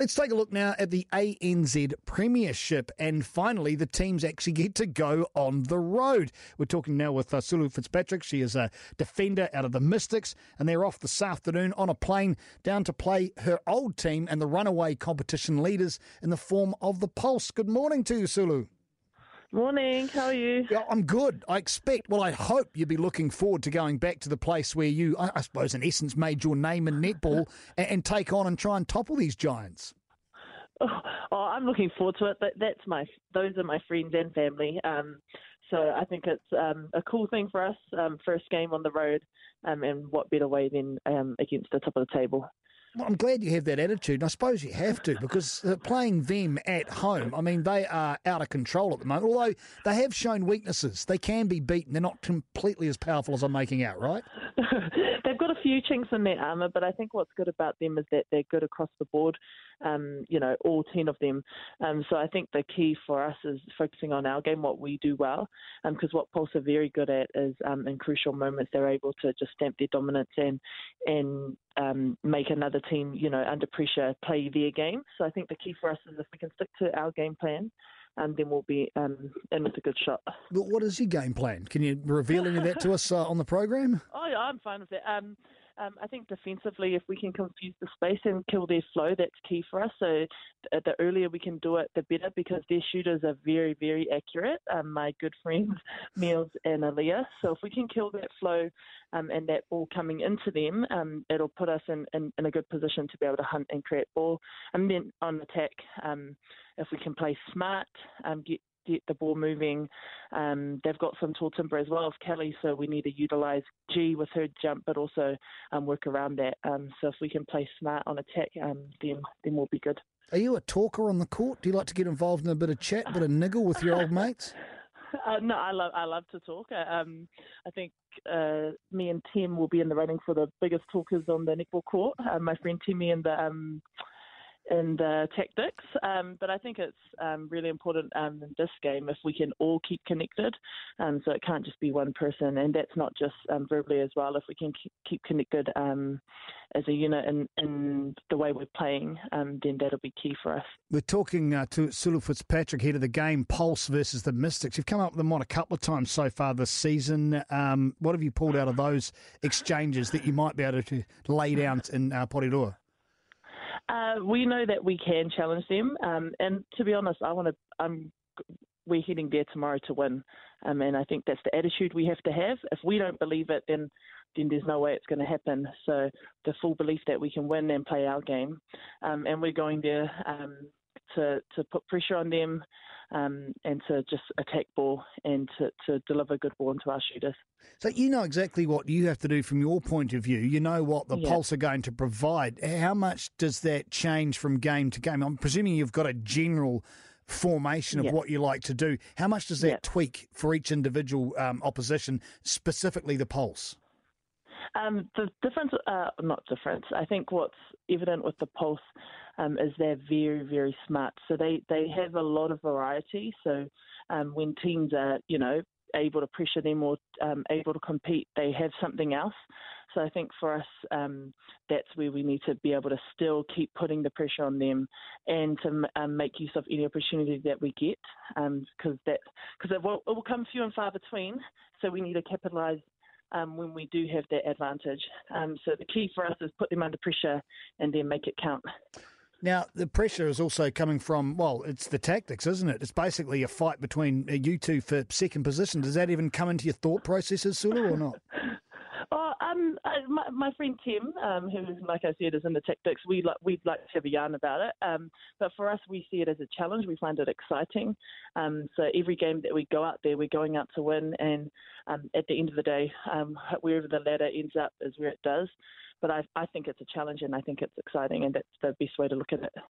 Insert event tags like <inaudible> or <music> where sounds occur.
Let's take a look now at the ANZ Premiership, and finally, the teams actually get to go on the road. We're talking now with uh, Sulu Fitzpatrick. She is a defender out of the Mystics, and they're off this afternoon on a plane down to play her old team and the runaway competition leaders in the form of the Pulse. Good morning to you, Sulu. Morning, how are you? Yeah, I'm good. I expect, well, I hope you'd be looking forward to going back to the place where you, I, I suppose, in essence, made your name in netball <laughs> and, and, take on and try and topple these giants. Oh, oh, I'm looking forward to it. But that's my, those are my friends and family. Um, so I think it's um, a cool thing for us. Um, first game on the road, um, and what better way than um, against the top of the table. Well, I'm glad you have that attitude. And I suppose you have to because uh, playing them at home, I mean, they are out of control at the moment. Although they have shown weaknesses, they can be beaten. They're not completely as powerful as I'm making out, right? <laughs> Few chinks in their armour, but I think what's good about them is that they're good across the board. Um, you know, all ten of them. Um, so I think the key for us is focusing on our game, what we do well, because um, what Pulse are very good at is um, in crucial moments they're able to just stamp their dominance and and um, make another team, you know, under pressure play their game. So I think the key for us is if we can stick to our game plan, and then we'll be um, in with a good shot. But what is your game plan? Can you reveal any of that to us uh, on the program? <laughs> Oh, yeah, I'm fine with it. Um, um, I think defensively, if we can confuse the space and kill their flow, that's key for us. So the earlier we can do it, the better, because their shooters are very, very accurate. Um, my good friends, <laughs> Meals and Aliyah. So if we can kill that flow um, and that ball coming into them, um, it'll put us in, in, in, a good position to be able to hunt and create ball. And then on attack, um, if we can play smart, um, get get the ball moving. Um, they've got some tall timber as well of Kelly, so we need to utilise G with her jump, but also um, work around that. Um, so if we can play smart on attack, um, then then we'll be good. Are you a talker on the court? Do you like to get involved in a bit of chat, a bit of niggle with your old mates? <laughs> Uh, no, I love I love to talk. Uh, um, I think uh, me and Tim will be in the running for the biggest talkers on the netball court. Uh, my friend Timmy and the um, in the Tactix. Um, but I think it's um, really important um, in this game if we can all keep connected. Um, so it can't just be one person, and that's not just um, verbally as well. If we can keep connected um, as a unit in, in the way we're playing, then that'll be key for us. We're talking uh, to Sulu Fitzpatrick here of the game, Pulse versus the Mystics. You've come up with them on a couple of times so far this season. what have you pulled out of those exchanges that you might be able to lay down in uh, Porirua? Uh, we know that we can challenge them, um, and to be honest, I want to. I'm. We're heading there tomorrow to win, um, and I think that's the attitude we have to have. If we don't believe it, then then there's no way it's going to happen. So the full belief that we can win and play our game, um, and we're going there um, to to put pressure on them um, and to just attack ball and to, to deliver good ball into our shooters. So you know exactly what you have to do from your point of view. You know what the yeah. Pulse are going to provide. How much does that change from game to game? I'm presuming you've got a general formation of yeah. what you like to do. How much does that yeah. tweak for each individual um, opposition, specifically the Pulse? Um, the difference, uh, not difference. I think what's evident with the Pulse um, is they're very, very smart. So they, they have a lot of variety. So um, when teams are, you know, able to pressure them or um, able to compete, they have something else. So I think for us, um, that's where we need to be able to still keep putting the pressure on them and to um, make use of any opportunity that we get, because um, that because it will, it will come few and far between. So we need to capitalise um, when we do have that advantage. Um, so the key for us is put them under pressure and then make it count. Now, the pressure is also coming from, well, it's the Tactix, isn't it? It's basically a fight between uh, you two for second position. Does that even come into your thought processes, Sulu, or not? Um, uh, my, my friend Tim, um, who, like I said, is in the Tactix, we like we'd like to have a yarn about it. Um, but for us, we see it as a challenge. We find it exciting. Um, so every game that we go out there, we're going out to win. And um, at the end of the day, um, wherever the ladder ends up is where it does. But I, I think it's a challenge, and I think it's exciting, and that's the best way to look at it.